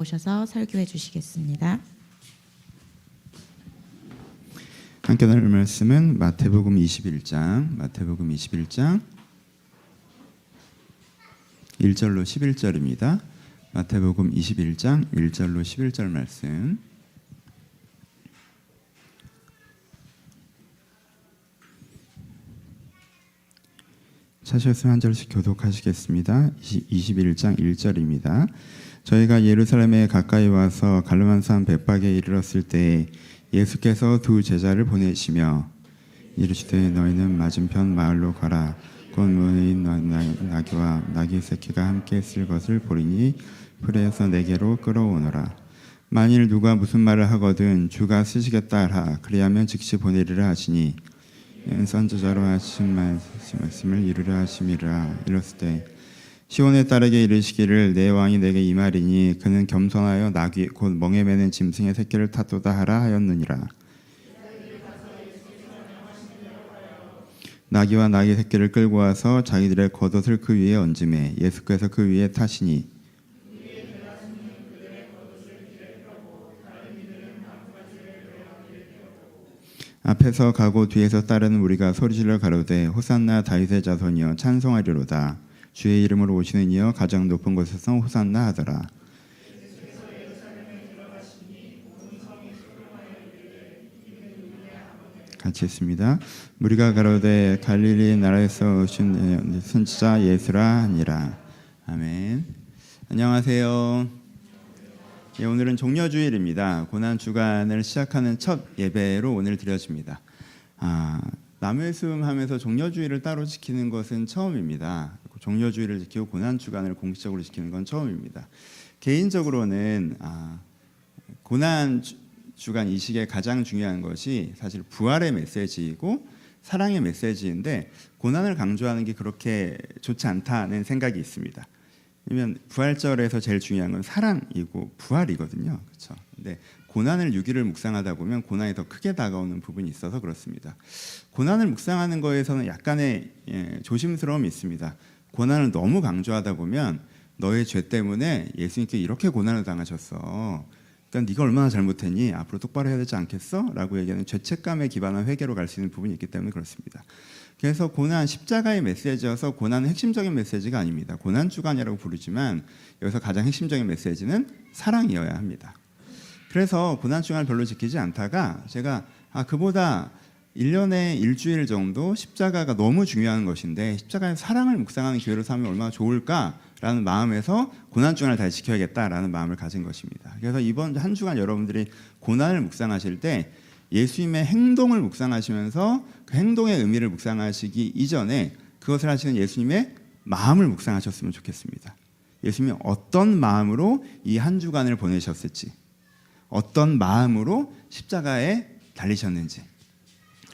오셔서 설교해 주시겠습니다. 함께 나눌 말씀은 마태복음 21장, 마태복음 21장 1절로 11절입니다. 마태복음 21장 1절로 11절 말씀. 차셨으면 한 절씩 교독하시겠습니다. 21장 1절입니다. 저희가 예루살렘에 가까이 와서 갈르만산 bet박에 이르렀을 때 예수께서 두 제자를 보내시며 이르시되 너희는 맞은편 마을로 가라. 곧 모인 나귀와 나귀 새끼가 함께 쓸 것을 보리니 풀에서 내게로 끌어오너라. 만일 누가 무슨 말을 하거든 주가 쓰시겠다 하라. 그리하면 즉시 보내리라 하시니 선지자로 하신 말씀을 이루려 하심이라 이렀을 때 시온의 딸에게 이르시기를 내 왕이 내게 이 말이니 그는 겸손하여 나귀 곧 멍에 매는 짐승의 새끼를 탔도다 하라 하였느니라. 나귀와 나귀 새끼를 끌고 와서 자기들의 겉옷을 그 위에 얹음에 예수께서 그 위에 타시니 앞에서 가고 뒤에서 따르는 우리가 소리질러 가로되 호산나 다윗의 자손이여 찬송하리로다 주의 이름으로 오시는 이여 가장 높은 곳에서 호산나 하더라 같이 했습니다. 우리가 가로되 갈릴리 나라에서 오신 선지자 예수라 하니라. 아멘. 안녕하세요. 예, 오늘은 종려 주일입니다. 고난 주간을 시작하는 첫 예배로 오늘 드려집니다. 아, 남회수하면서 종려 주일을 따로 지키는 것은 처음입니다. 종려주일을 지키고 고난 주간을 공식적으로 지키는 건 처음입니다. 개인적으로는 아, 고난 주, 주간 이 시기에 가장 중요한 것이 사실 부활의 메시지이고 사랑의 메시지인데 고난을 강조하는 게 그렇게 좋지 않다는 생각이 있습니다. 왜냐면 부활절에서 제일 중요한 건 사랑이고 부활이거든요. 그렇죠? 근데 고난을 유기를 묵상하다 보면 고난이 더 크게 다가오는 부분이 있어서 그렇습니다. 고난을 묵상하는 거에서는 약간의 예, 조심스러움이 있습니다. 고난을 너무 강조하다 보면 너의 죄 때문에 예수님께 이렇게 고난을 당하셨어. 그러니까 네가 얼마나 잘못했니? 앞으로 똑바로 해야 되지 않겠어? 라고 얘기하는 죄책감에 기반한 회개로 갈 수 있는 부분이 있기 때문에 그렇습니다. 그래서 고난 십자가의 메시지여서 고난은 핵심적인 메시지가 아닙니다. 고난 주간이라고 부르지만 여기서 가장 핵심적인 메시지는 사랑이어야 합니다. 그래서 고난 주간을 별로 지키지 않다가 제가 아 그보다 1년에 일주일 정도 십자가가 너무 중요한 것인데 십자가의 사랑을 묵상하는 기회로 삼으면 얼마나 좋을까라는 마음에서 고난 주간을 다시 지켜야겠다라는 마음을 가진 것입니다. 그래서 이번 한 주간 여러분들이 고난을 묵상하실 때 예수님의 행동을 묵상하시면서 그 행동의 의미를 묵상하시기 이전에 그것을 하시는 예수님의 마음을 묵상하셨으면 좋겠습니다. 예수님이 어떤 마음으로 이 한 주간을 보내셨을지, 어떤 마음으로 십자가에 달리셨는지.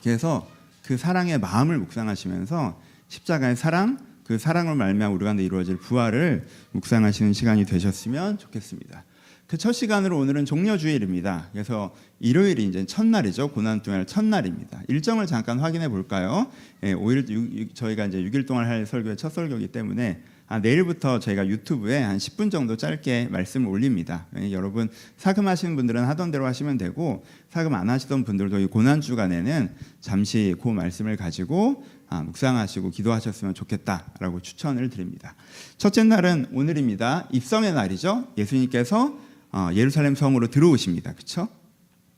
그래서 그 사랑의 마음을 묵상하시면서 십자가의 사랑, 그 사랑을 말미암아 우리 가운데 이루어질 부활을 묵상하시는 시간이 되셨으면 좋겠습니다. 그 첫 시간으로 오늘은 종려주일입니다. 그래서 일요일이 이제 첫날이죠. 고난 동안 첫날입니다. 일정을 잠깐 확인해 볼까요? 예, 5일 6, 저희가 이제 6일 동안 할 설교의 첫 설교이기 때문에 아, 내일부터 저희가 유튜브에 한 10분 정도 짧게 말씀을 올립니다. 예, 여러분 사금하시는 분들은 하던 대로 하시면 되고 사금 안 하시던 분들도 이 고난 주간에는 잠시 그 말씀을 가지고 아, 묵상하시고 기도하셨으면 좋겠다라고 추천을 드립니다. 첫째 날은 오늘입니다. 입성의 날이죠. 예수님께서 어, 예루살렘 성으로 들어오십니다. 그렇죠?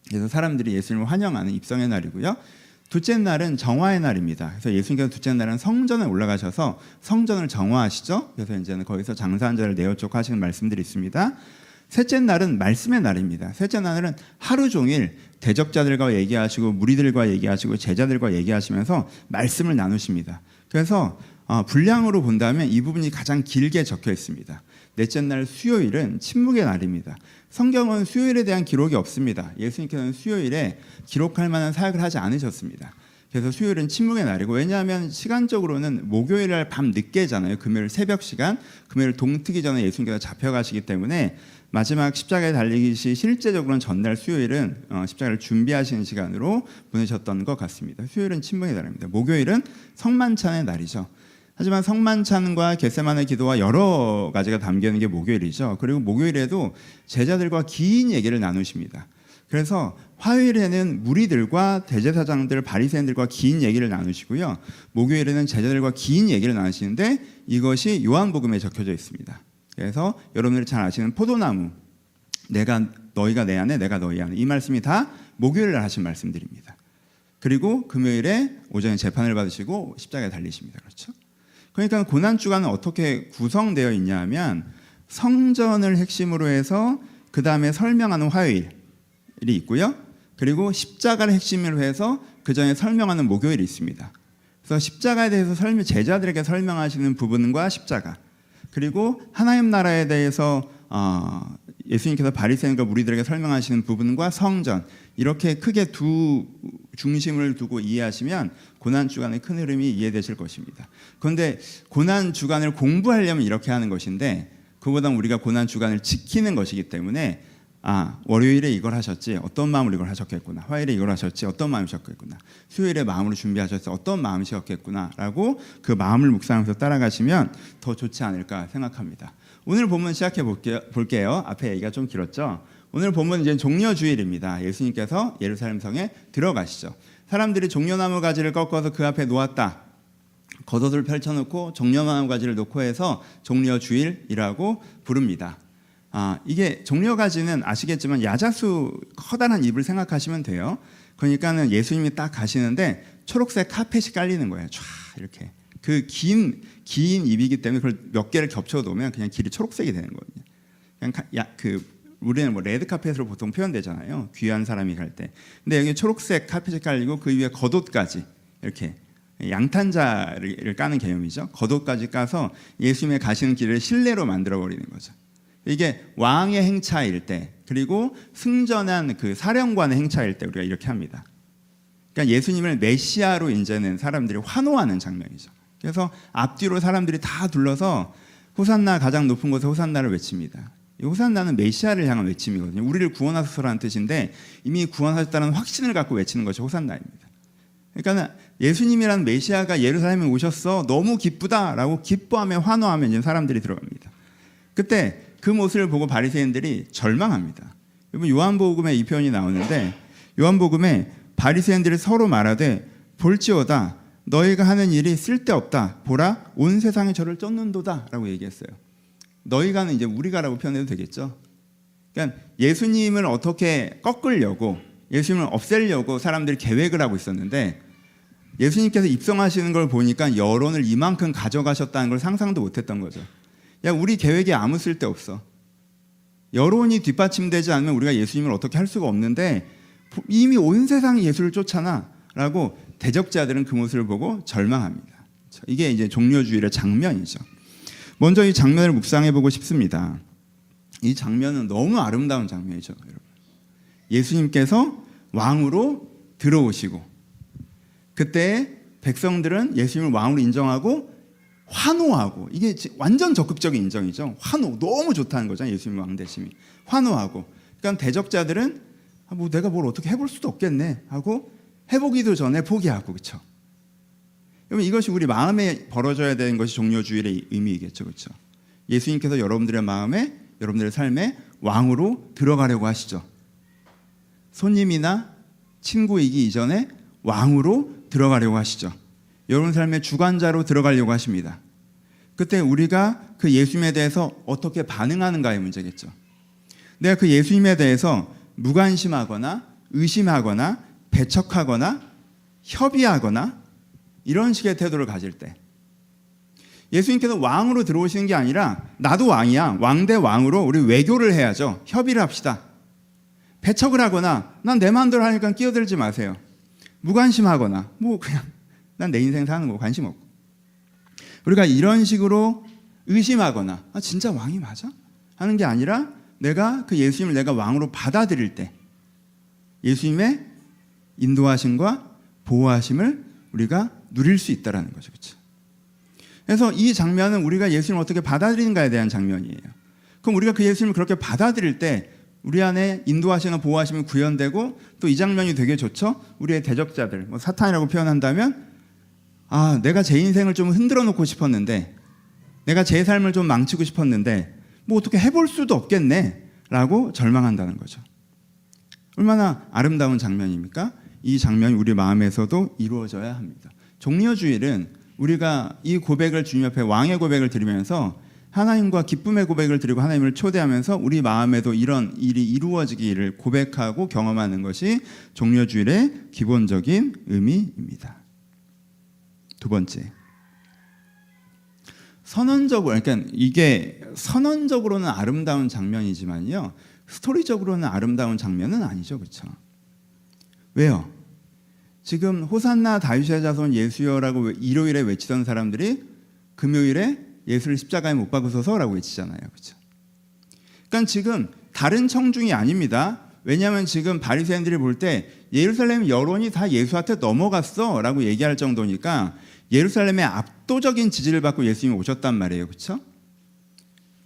그래서 사람들이 예수님을 환영하는 입성의 날이고요. 둘째 날은 정화의 날입니다. 그래서 예수님께서 둘째 날은 성전에 올라가셔서 성전을 정화하시죠. 그래서 이제는 거기서 장사한 자를 내어 쫓 하시는 말씀들이 있습니다. 셋째 날은 말씀의 날입니다. 셋째 날은 하루 종일 대적자들과 얘기하시고 무리들과 얘기하시고 제자들과 얘기하시면서 말씀을 나누십니다. 그래서 어, 분량으로 본다면 이 부분이 가장 길게 적혀 있습니다. 넷째 날 수요일은 침묵의 날입니다. 성경은 수요일에 대한 기록이 없습니다. 예수님께서는 수요일에 기록할 만한 사역을 하지 않으셨습니다. 그래서 수요일은 침묵의 날이고 왜냐하면 시간적으로는 목요일 날밤 늦게잖아요. 금요일 새벽 시간, 금요일 동트기 전에 예수님께서 잡혀가시기 때문에 마지막 십자가에 달리기 시 실제적으로는 전날 수요일은 어, 십자가를 준비하시는 시간으로 보내셨던 것 같습니다. 수요일은 침묵의 날입니다. 목요일은 성만찬의 날이죠. 하지만 성만찬과 겟세만의 기도와 여러 가지가 담겨 있는 게 목요일이죠. 그리고 목요일에도 제자들과 긴 얘기를 나누십니다. 그래서 화요일에는 무리들과 대제사장들, 바리새인들과 긴 얘기를 나누시고요. 목요일에는 제자들과 긴 얘기를 나누시는데 이것이 요한복음에 적혀져 있습니다. 그래서 여러분들이 잘 아시는 포도나무, 내가 너희가 내 안에, 내가 너희 안에 이 말씀이 다 목요일날 하신 말씀들입니다. 그리고 금요일에 오전에 재판을 받으시고 십자가에 달리십니다. 그렇죠? 그러니까 고난 주간은 어떻게 구성되어 있냐면 성전을 핵심으로 해서 그 다음에 설명하는 화요일이 있고요. 그리고 십자가를 핵심으로 해서 그 전에 설명하는 목요일이 있습니다. 그래서 십자가에 대해서 설명 제자들에게 설명하시는 부분과 십자가 그리고 하나님 나라에 대해서 어, 예수님께서 바리새인과 무리들에게 설명하시는 부분과 성전 이렇게 크게 두 중심을 두고 이해하시면 고난 주간의 큰 흐름이 이해되실 것입니다. 그런데 고난 주간을 공부하려면 이렇게 하는 것인데 그보다 우리가 고난 주간을 지키는 것이기 때문에 아 월요일에 이걸 하셨지 어떤 마음으로 이걸 하셨겠구나 화요일에 이걸 하셨지 어떤 마음이셨겠구나 수요일에 마음으로 준비하셨지 어떤 마음이셨겠구나라고 그 마음을 묵상하면서 따라가시면 더 좋지 않을까 생각합니다. 오늘 본문 시작해. 볼게요. 앞에 얘기가 좀 길었죠. 오늘 본문 이제 종려 주일입니다. 예수님께서 예루살렘 성에 들어가시죠. 사람들이 종려나무 가지를 꺾어서 그 앞에 놓았다. 겉옷을 펼쳐놓고 종려나무 가지를 놓고 해서 종려 주일이라고 부릅니다. 아, 이게 종려 가지는 아시겠지만 야자수 커다란 잎을 생각하시면 돼요. 그러니까는 예수님이 딱 가시는데 초록색 카펫이 깔리는 거예요. 쫙 이렇게 그 긴 긴 잎이기 때문에 그걸 몇 개를 겹쳐 놓으면 그냥 길이 초록색이 되는 거거든요. 그냥 가- 야, 그 우리는 뭐 레드 카펫으로 보통 표현되잖아요. 귀한 사람이 갈 때. 근데 여기 초록색 카펫이 깔리고 그 위에 겉옷까지 이렇게 양탄자를 까는 개념이죠. 겉옷까지 까서 예수님의 가시는 길을 실내로 만들어 버리는 거죠. 이게 왕의 행차일 때 그리고 승전한 그 사령관의 행차일 때 우리가 이렇게 합니다. 그러니까 예수님을 메시아로 인제는 사람들이 환호하는 장면이죠. 그래서 앞뒤로 사람들이 다 둘러서 호산나 가장 높은 곳에 호산나를 외칩니다. 이 호산나는 메시아를 향한 외침이거든요. 우리를 구원하소서라는 뜻인데 이미 구원하셨다는 확신을 갖고 외치는 것이 호산나입니다. 그러니까 예수님이라는 메시아가 예루살렘에 오셨어 너무 기쁘다라고 기뻐하며 환호하며 이제 사람들이 들어갑니다. 그때 그 모습을 보고 바리새인들이 절망합니다. 여러분 요한복음에 이 표현이 나오는데 요한복음에 바리새인들이 서로 말하되 볼지어다 너희가 하는 일이 쓸데없다 보라 온 세상에 저를 쫓는도다라고 얘기했어요. 너희가는 이제 우리가라고 표현해도 되겠죠. 그러니까 예수님을 어떻게 꺾으려고 예수님을 없애려고 사람들이 계획을 하고 있었는데 예수님께서 입성하시는 걸 보니까 여론을 이만큼 가져가셨다는 걸 상상도 못했던 거죠. 야 우리 계획에 아무 쓸데 없어. 여론이 뒷받침되지 않으면 우리가 예수님을 어떻게 할 수가 없는데 이미 온 세상이 예수를 쫓아나라고 대적자들은 그 모습을 보고 절망합니다. 이게 이제 종료주일의 장면이죠. 먼저 이 장면을 묵상해 보고 싶습니다. 이 장면은 너무 아름다운 장면이죠, 여러분. 예수님께서 왕으로 들어오시고 그때 백성들은 예수님을 왕으로 인정하고 환호하고 이게 지- 완전 적극적인 인정이죠. 환호 너무 좋다는 거죠. 예수님 왕 되심이 환호하고. 그러니까 대적자들은 아, 뭐 내가 뭘 어떻게 해볼 수도 없겠네 하고 해보기도 전에 포기하고 그렇죠. 여러분 이것이 우리 마음에 벌어져야 되는 것이 종료주일의 의미이겠죠, 그렇죠. 예수님께서 여러분들의 마음에 여러분들의 삶에 왕으로 들어가려고 하시죠. 손님이나 친구이기 이전에 왕으로 들어가려고 하시죠. 여러분 삶의 주관자로 들어가려고 하십니다. 그때 우리가 그 예수님에 대해서 어떻게 반응하는가의 문제겠죠. 내가 그 예수님에 대해서 무관심하거나 의심하거나 배척하거나 협의하거나 이런 식의 태도를 가질 때 예수님께서 왕으로 들어오시는 게 아니라 나도 왕이야. 왕 대 왕으로 우리 외교를 해야죠. 협의를 합시다. 배척을 하거나 난 내 마음대로 하니까 끼어들지 마세요. 무관심하거나 뭐 그냥 난 내 인생 사는 거 관심 없고 우리가 이런 식으로 의심하거나 아 진짜 왕이 맞아? 하는 게 아니라 내가 그 예수님을 내가 왕으로 받아들일 때 예수님의 인도하심과 보호하심을 우리가 누릴 수 있다라는 거죠. 그렇죠? 그래서 이 장면은 우리가 예수님을 어떻게 받아들이는가에 대한 장면이에요. 그럼 우리가 그 예수님을 그렇게 받아들일 때 우리 안에 인도하시는 보호하심이 구현되고 또 이 장면이 되게 좋죠. 우리의 대적자들, 뭐 사탄이라고 표현한다면 아, 내가 제 인생을 좀 흔들어 놓고 싶었는데, 내가 제 삶을 좀 망치고 싶었는데, 뭐 어떻게 해볼 수도 없겠네. 라고 절망한다는 거죠. 얼마나 아름다운 장면입니까? 이 장면이 우리 마음에서도 이루어져야 합니다. 종려 주일은 우리가 이 고백을 주님 앞에 왕의 고백을 드리면서 하나님과 기쁨의 고백을 드리고 하나님을 초대하면서 우리 마음에도 이런 일이 이루어지기를 고백하고 경험하는 것이 종려주일의 기본적인 의미입니다. 두 번째. 선언적으로 그러니까 이게 선언적으로는 아름다운 장면이지만요. 스토리적으로는 아름다운 장면은 아니죠. 그렇죠? 왜요? 지금 호산나 다윗의 자손 예수여라고 일요일에 외치던 사람들이 금요일에 예수를 십자가에 못 박으소서라고 외치잖아요. 그렇죠? 그러니까 지금 다른 청중이 아닙니다. 왜냐하면 지금 바리새인들이 볼 때 예루살렘 여론이 다 예수한테 넘어갔어라고 얘기할 정도니까 예루살렘의 압도적인 지지를 받고 예수님이 오셨단 말이에요. 그렇죠?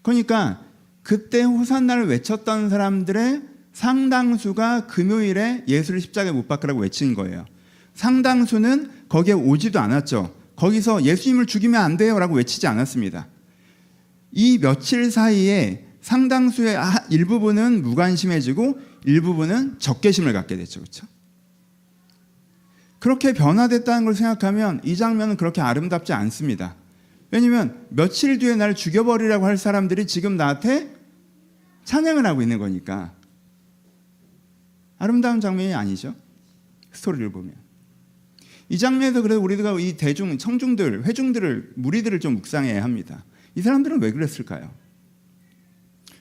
그러니까 그때 호산나를 외쳤던 사람들의 상당수가 금요일에 예수를 십자가에 못 박으라고 외친 거예요. 상당수는 거기에 오지도 않았죠. 거기서 예수님을 죽이면 안 돼요 라고 외치지 않았습니다. 이 며칠 사이에 상당수의 아- 일부분은 무관심해지고 일부분은 적개심을 갖게 됐죠. 그렇죠? 그렇게 변화됐다는 걸 생각하면 이 장면은 그렇게 아름답지 않습니다. 왜냐면 며칠 뒤에 날 죽여버리라고 할 사람들이 지금 나한테 찬양을 하고 있는 거니까 아름다운 장면이 아니죠. 스토리를 보면. 이 장면에서 그래도 우리가 이 대중, 청중들, 회중들을, 무리들을 좀 묵상해야 합니다. 이 사람들은 왜 그랬을까요?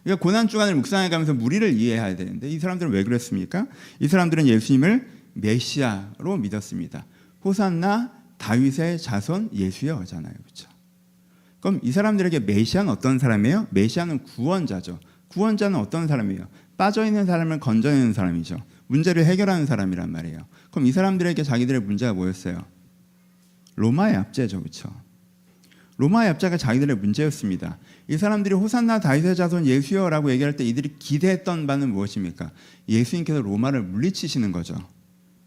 그러니까 고난 주간을 묵상해 가면서 무리를 이해해야 되는데 이 사람들은 왜 그랬습니까? 이 사람들은 예수님을 메시아로 믿었습니다. 호산나 다윗의 자손 예수여잖아요. 그렇죠? 그럼 이 사람들에게 메시아는 어떤 사람이에요? 메시아는 구원자죠. 구원자는 어떤 사람이에요? 빠져 있는 사람을 건져내는 사람이죠. 문제를 해결하는 사람이란 말이에요. 그럼 이 사람들에게 자기들의 문제가 뭐였어요? 로마의 압제죠. 그렇죠? 로마의 압제가 자기들의 문제였습니다. 이 사람들이 호산나 다윗의 자손 예수여라고 얘기할 때 이들이 기대했던 바는 무엇입니까? 예수님께서 로마를 물리치시는 거죠.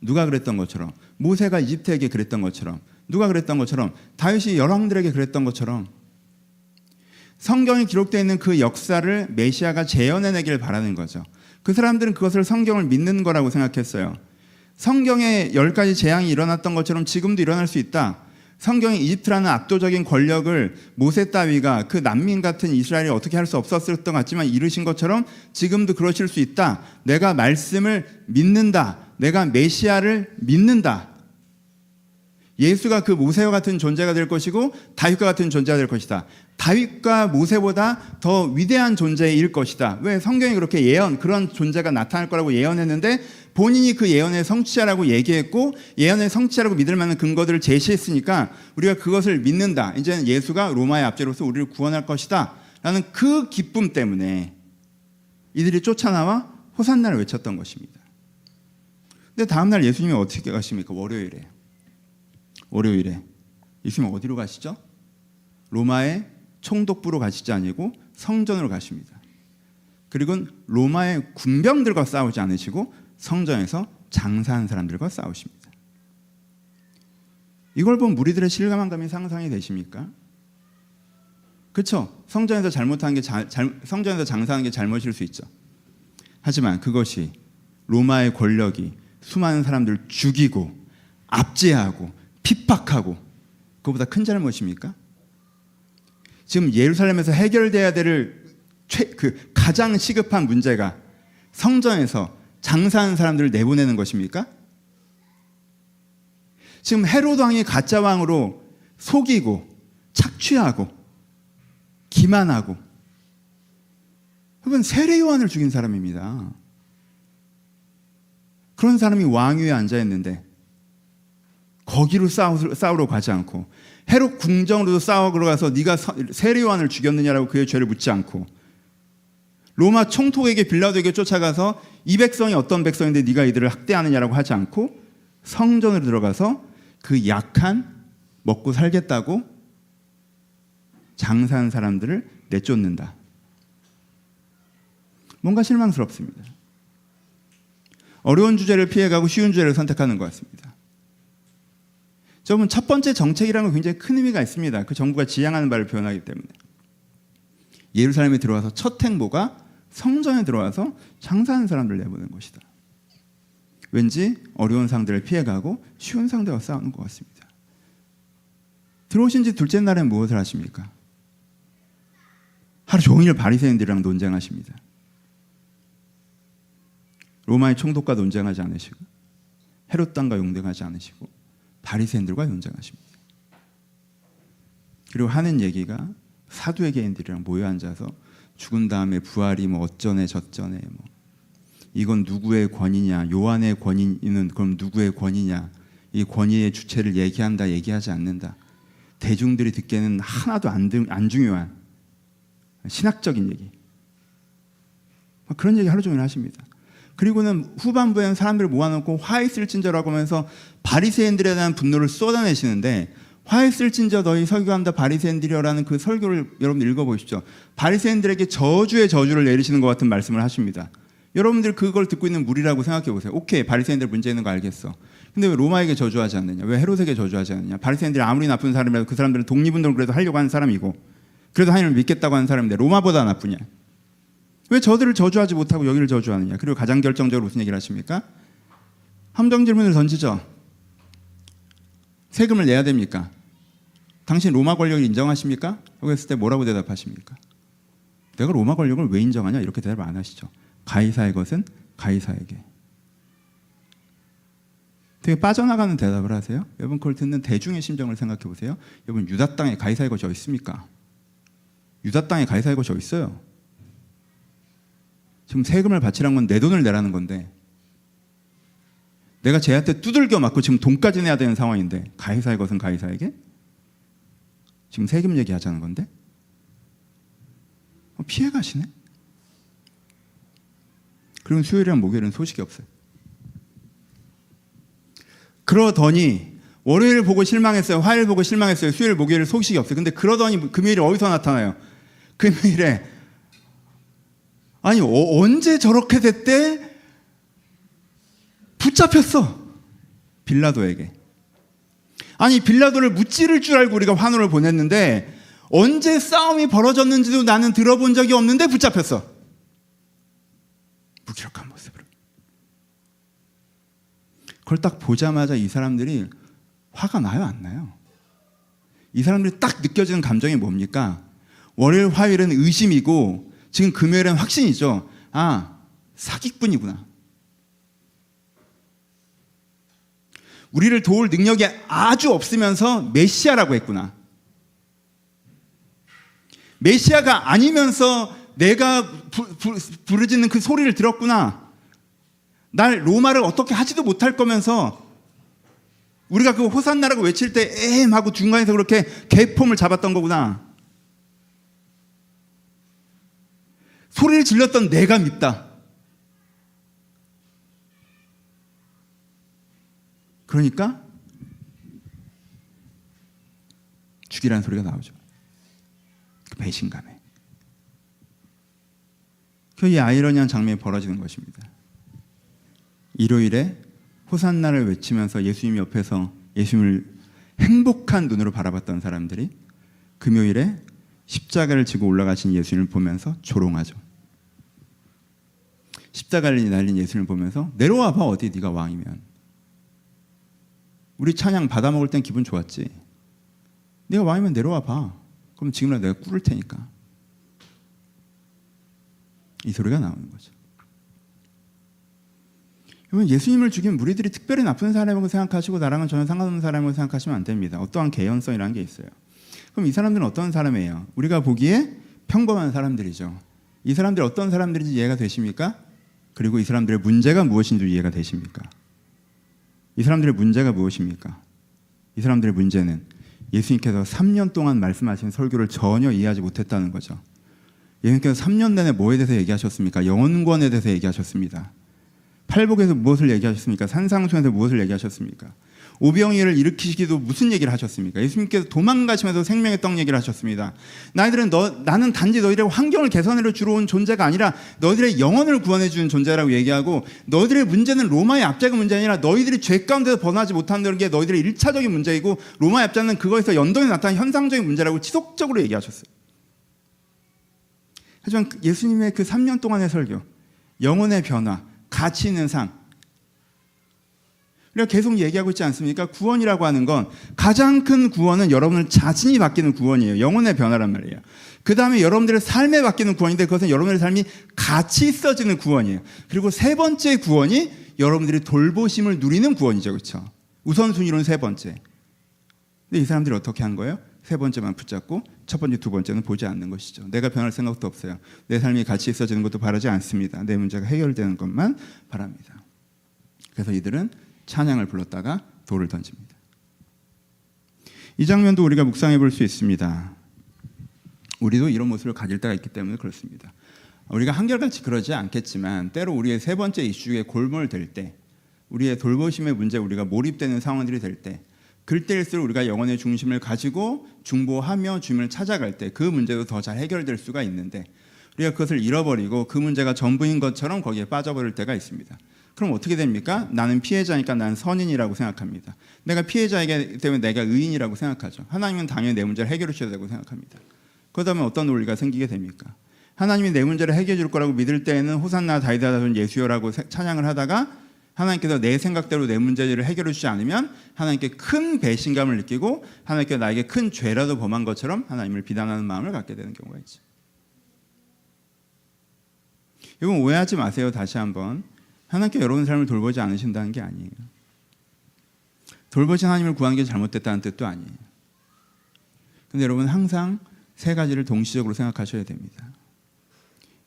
누가 그랬던 것처럼 모세가 이집트에게 그랬던 것처럼 누가 그랬던 것처럼 다윗이 열왕들에게 그랬던 것처럼 성경에 기록되어 있는 그 역사를 메시아가 재현해내기를 바라는 거죠. 그 사람들은 그것을 성경을 믿는 거라고 생각했어요. 성경에 열 가지 재앙이 일어났던 것처럼 지금도 일어날 수 있다. 성경에 이집트라는 압도적인 권력을 모세 따위가 그 난민 같은 이스라엘이 어떻게 할 수 없었을 것 같지만 이루신 것처럼 지금도 그러실 수 있다. 내가 말씀을 믿는다. 내가 메시아를 믿는다. 예수가 그 모세와 같은 존재가 될 것이고 다윗과 같은 존재가 될 것이다. 다윗과 모세보다 더 위대한 존재일 것이다. 왜 성경이 그렇게 예언 그런 존재가 나타날 거라고 예언했는데 본인이 그 예언의 성취자라고 얘기했고 예언의 성취자라고 믿을 만한 근거들을 제시했으니까 우리가 그것을 믿는다. 이제는 예수가 로마의 압제로서 우리를 구원할 것이다. 라는 그 기쁨 때문에 이들이 쫓아나와 호산나를 외쳤던 것입니다. 근데 다음날 예수님이 어떻게 가십니까? 월요일에. 월요일에. 예수님 어디로 가시죠? 로마의 총독부로 가시지 아니고 성전으로 가십니다. 그리고 로마의 군병들과 싸우지 않으시고 성전에서 장사한 사람들과 싸우십니다. 이걸 본 무리들의 실감한 감이 상상이 되십니까? 그렇죠. 성전에서 잘못한 게 자, 잘, 성전에서 장사하는 게 잘못일 수 있죠. 하지만 그것이 로마의 권력이 수많은 사람들을 죽이고 압제하고 핍박하고 그보다 큰 잘못입니까? 지금 예루살렘에서 해결돼야 될 최, 그 가장 시급한 문제가 성전에서 장사하는 사람들을 내보내는 것입니까? 지금 헤로드 왕이 가짜 왕으로 속이고 착취하고 기만하고 그건 세례 요한을 죽인 사람입니다. 그런 사람이 왕위에 앉아 있는데 거기로 싸우, 싸우러 가지 않고 헤롯 궁정으로도 싸우러 가서 네가 세례 요한을 죽였느냐라고 그의 죄를 묻지 않고 로마 총독에게 빌라도에게 쫓아가서 이 백성이 어떤 백성인데 네가 이들을 학대하느냐라고 하지 않고 성전으로 들어가서 그 약한 먹고 살겠다고 장사한 사람들을 내쫓는다. 뭔가 실망스럽습니다. 어려운 주제를 피해가고 쉬운 주제를 선택하는 것 같습니다. 저분 첫 번째 정책이라는 건 굉장히 큰 의미가 있습니다. 그 정부가 지향하는 바를 표현하기 때문에 예루살렘에 들어와서 첫 행보가 성전에 들어와서 장사하는 사람들 내보는 것이다. 왠지 어려운 상대를 피해가고 쉬운 상대와 싸우는 것 같습니다. 들어오신 지 둘째 날에 무엇을 하십니까? 하루 종일 바리새인들이랑 논쟁하십니다. 로마의 총독과 논쟁하지 않으시고 헤롯 땅과 용등하지 않으시고 바리새인들과 논쟁하십니다. 그리고 하는 얘기가 사두의 개인들이랑 모여 앉아서 죽은 다음에 부활이 뭐 어쩌네 저쩌네 뭐 이건 누구의 권위냐 요한의 권위는 그럼 누구의 권위냐 이 권위의 주체를 얘기한다 얘기하지 않는다 대중들이 듣기에는 하나도 안, 등- 안 중요한 신학적인 얘기 막 그런 얘기 하루 종일 하십니다. 그리고는 후반부에는 사람들을 모아놓고 화 있을진저라고 하면서 바리새인들에 대한 분노를 쏟아내시는데 화 있을진저 너희 설교한다 바리새인들이여라는 그 설교를 여러분 읽어보십시오. 바리새인들에게 저주의 저주를 내리시는 것 같은 말씀을 하십니다. 여러분들 그걸 듣고 있는 무리라고 생각해 보세요. 오케이 바리새인들 문제 있는 거 알겠어. 근데 왜 로마에게 저주하지 않느냐? 왜 헤롯에게 저주하지 않느냐? 바리새인들이 아무리 나쁜 사람이라도 그 사람들은 독립운동을 그래도 하려고 하는 사람이고 그래도 하나님을 믿겠다고 하는 사람인데 로마보다 나쁘냐? 왜 저들을 저주하지 못하고 여기를 저주하느냐? 그리고 가장 결정적으로 무슨 얘기를 하십니까? 함정 질문을 던지죠. 세금을 내야 됩니까? 당신 로마 권력을 인정하십니까? 라고 했을 때 뭐라고 대답하십니까? 내가 로마 권력을 왜 인정하냐? 이렇게 대답 안 하시죠. 가이사의 것은 가이사에게. 되게 빠져나가는 대답을 하세요. 여러분 그걸 듣는 대중의 심정을 생각해 보세요. 여러분 유다 땅에 가이사의 것이 어디 있습니까? 유다 땅에 가이사의 것이 어디 있어요? 지금 세금을 바치란 건내 돈을 내라는 건데 내가 쟤한테 두들겨 맞고 지금 돈까지 내야 되는 상황인데 가이사의 것은 가이사에게 지금 세금 얘기하자는 건데 어, 피해 가시네. 그리고 수요일이랑 목요일은 소식이 없어요. 그러더니 월요일 보고 실망했어요. 화요일 보고 실망했어요. 수요일 목요일 소식이 없어요. 근데 그러더니 금요일에 어디서 나타나요? 금요일에 아니 어, 언제 저렇게 됐대? 붙잡혔어 빌라도에게. 아니 빌라도를 무찌를 줄 알고 우리가 환호를 보냈는데 언제 싸움이 벌어졌는지도 나는 들어본 적이 없는데 붙잡혔어. 무기력한 모습으로. 그걸 딱 보자마자 이 사람들이 화가 나요, 안 나요? 이 사람들이 딱 느껴지는 감정이 뭡니까? 월요일, 화요일은 의심이고 지금 금요일은 확신이죠. 아, 사기꾼이구나. 우리를 도울 능력이 아주 없으면서 메시아라고 했구나. 메시아가 아니면서 내가 부, 부, 부르짖는 그 소리를 들었구나. 날 로마를 어떻게 하지도 못할 거면서 우리가 그 호산나라고 외칠 때 에헴 하고 중간에서 그렇게 개폼을 잡았던 거구나. 소리를 질렀던 내가 밉다. 그러니까 죽이라는 소리가 나오죠. 그 배신감에. 그이 아이러니한 장면이 벌어지는 것입니다. 일요일에 호산나를 외치면서 예수님 옆에서 예수님을 행복한 눈으로 바라봤던 사람들이 금요일에 십자가를 지고 올라가신 예수님을 보면서 조롱하죠. 십자가를 날린 예수님을 보면서 내려와 봐 어디 네가 왕이면 우리 찬양 받아 먹을 땐 기분 좋았지. 네가 왕이면 내려와 봐. 그럼 지금이라도 내가 꿇을 테니까. 이 소리가 나오는 거죠. 여러분 예수님을 죽인 무리들이 특별히 나쁜 사람이라고 생각하시고 나랑은 전혀 상관없는 사람이라고 생각하시면 안 됩니다. 어떠한 개연성이라는 게 있어요. 그럼 이 사람들은 어떤 사람이에요? 우리가 보기에 평범한 사람들이죠. 이 사람들이 어떤 사람들인지 이해가 되십니까? 그리고 이 사람들의 문제가 무엇인지 이해가 되십니까? 이 사람들의 문제가 무엇입니까? 이 사람들의 문제는 예수님께서 3년 동안 말씀하신 설교를 전혀 이해하지 못했다는 거죠. 예수님께서 3년 내내 뭐에 대해서 얘기하셨습니까? 영혼권에 대해서 얘기하셨습니다. 팔복에서 무엇을 얘기하셨습니까? 산상수에서 무엇을 얘기하셨습니까? 오병이어를 일으키시기도 무슨 얘기를 하셨습니까? 예수님께서 도망가시면서 생명의 떡 얘기를 하셨습니다. 너희들은 너, 나는 단지 너희들의 환경을 개선하려 주러 온 존재가 아니라 너희들의 영혼을 구원해 주는 존재라고 얘기하고 너희들의 문제는 로마의 압제가 문제 아니라 너희들이 죄 가운데서 벗어나지 못한다는 게 너희들의 일차적인 문제이고 로마의 압제는 그거에서 연동해 나타난 현상적인 문제라고 지속적으로 얘기하셨어요. 하지만 그 예수님의 그 3년 동안의 설교, 영혼의 변화, 가치 있는 삶, 우리가 계속 얘기하고 있지 않습니까? 구원이라고 하는 건 가장 큰 구원은 여러분을 자신이 바뀌는 구원이에요. 영혼의 변화란 말이에요. 그 다음에 여러분들의 삶에 바뀌는 구원인데 그것은 여러분들의 삶이 가치 있어지는 구원이에요. 그리고 세 번째 구원이 여러분들이 돌보심을 누리는 구원이죠. 그렇죠? 우선순위로는 세 번째. 근데 이 사람들이 어떻게 한 거예요? 세 번째만 붙잡고 첫 번째, 두 번째는 보지 않는 것이죠. 내가 변할 생각도 없어요. 내 삶이 가치 있어지는 것도 바라지 않습니다. 내 문제가 해결되는 것만 바랍니다. 그래서 이들은 찬양을 불렀다가 돌을 던집니다. 이 장면도 우리가 묵상해 볼 수 있습니다. 우리도 이런 모습을 가질 때가 있기 때문에 그렇습니다. 우리가 한결같이 그러지 않겠지만 때로 우리의 세 번째 이슈에 골몰될 때, 우리의 돌보심의 문제 우리가 몰입되는 상황들이 될 때, 그때일수록 우리가 영혼의 중심을 가지고 중보하며 주님을 찾아갈 때 그 문제도 더 잘 해결될 수가 있는데 우리가 그것을 잃어버리고 그 문제가 전부인 것처럼 거기에 빠져버릴 때가 있습니다. 그럼 어떻게 됩니까? 나는 피해자니까 난 선인이라고 생각합니다. 내가 피해자이기 때문에 내가 의인이라고 생각하죠. 하나님은 당연히 내 문제를 해결해 주셔야 되고 생각합니다. 그러다면 어떤 논리가 생기게 됩니까? 하나님이 내 문제를 해결해 줄 거라고 믿을 때에는 호산나 다이다다손 예수여라고 찬양을 하다가 하나님께서 내 생각대로 내 문제를 해결해 주지 않으면 하나님께 큰 배신감을 느끼고 하나님께 나에게 큰 죄라도 범한 것처럼 하나님을 비난하는 마음을 갖게 되는 경우가 있죠. 이건 오해하지 마세요. 다시 한번 하나님께 여러분 삶을 돌보지 않으신다는 게 아니에요. 돌보신 하나님을 구하는 게 잘못됐다는 뜻도 아니에요. 근데 여러분 항상 세 가지를 동시적으로 생각하셔야 됩니다.